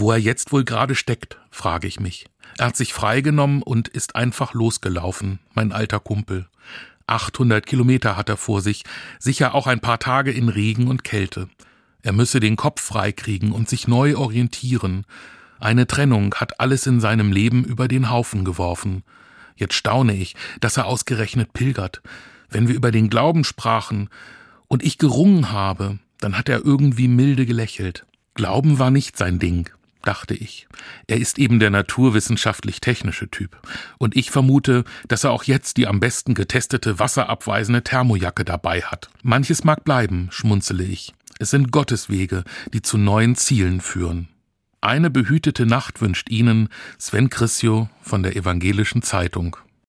Wo er jetzt wohl gerade steckt, frage ich mich. Er hat sich freigenommen und ist einfach losgelaufen, mein alter Kumpel. 800 Kilometer hat er vor sich, sicher auch ein paar Tage in Regen und Kälte. Er müsse den Kopf freikriegen und sich neu orientieren. Eine Trennung hat alles in seinem Leben über den Haufen geworfen. Jetzt staune ich, dass er ausgerechnet pilgert. Wenn wir über den Glauben sprachen und ich gerungen habe, dann hat er irgendwie milde gelächelt. Glauben war nicht sein Ding, dachte ich. Er ist eben der naturwissenschaftlich-technische Typ. Und ich vermute, dass er auch jetzt die am besten getestete wasserabweisende Thermojacke dabei hat. Manches mag bleiben, schmunzele ich. Es sind Gotteswege, die zu neuen Zielen führen. Eine behütete Nacht wünscht Ihnen Sven Chrisio von der Evangelischen Zeitung.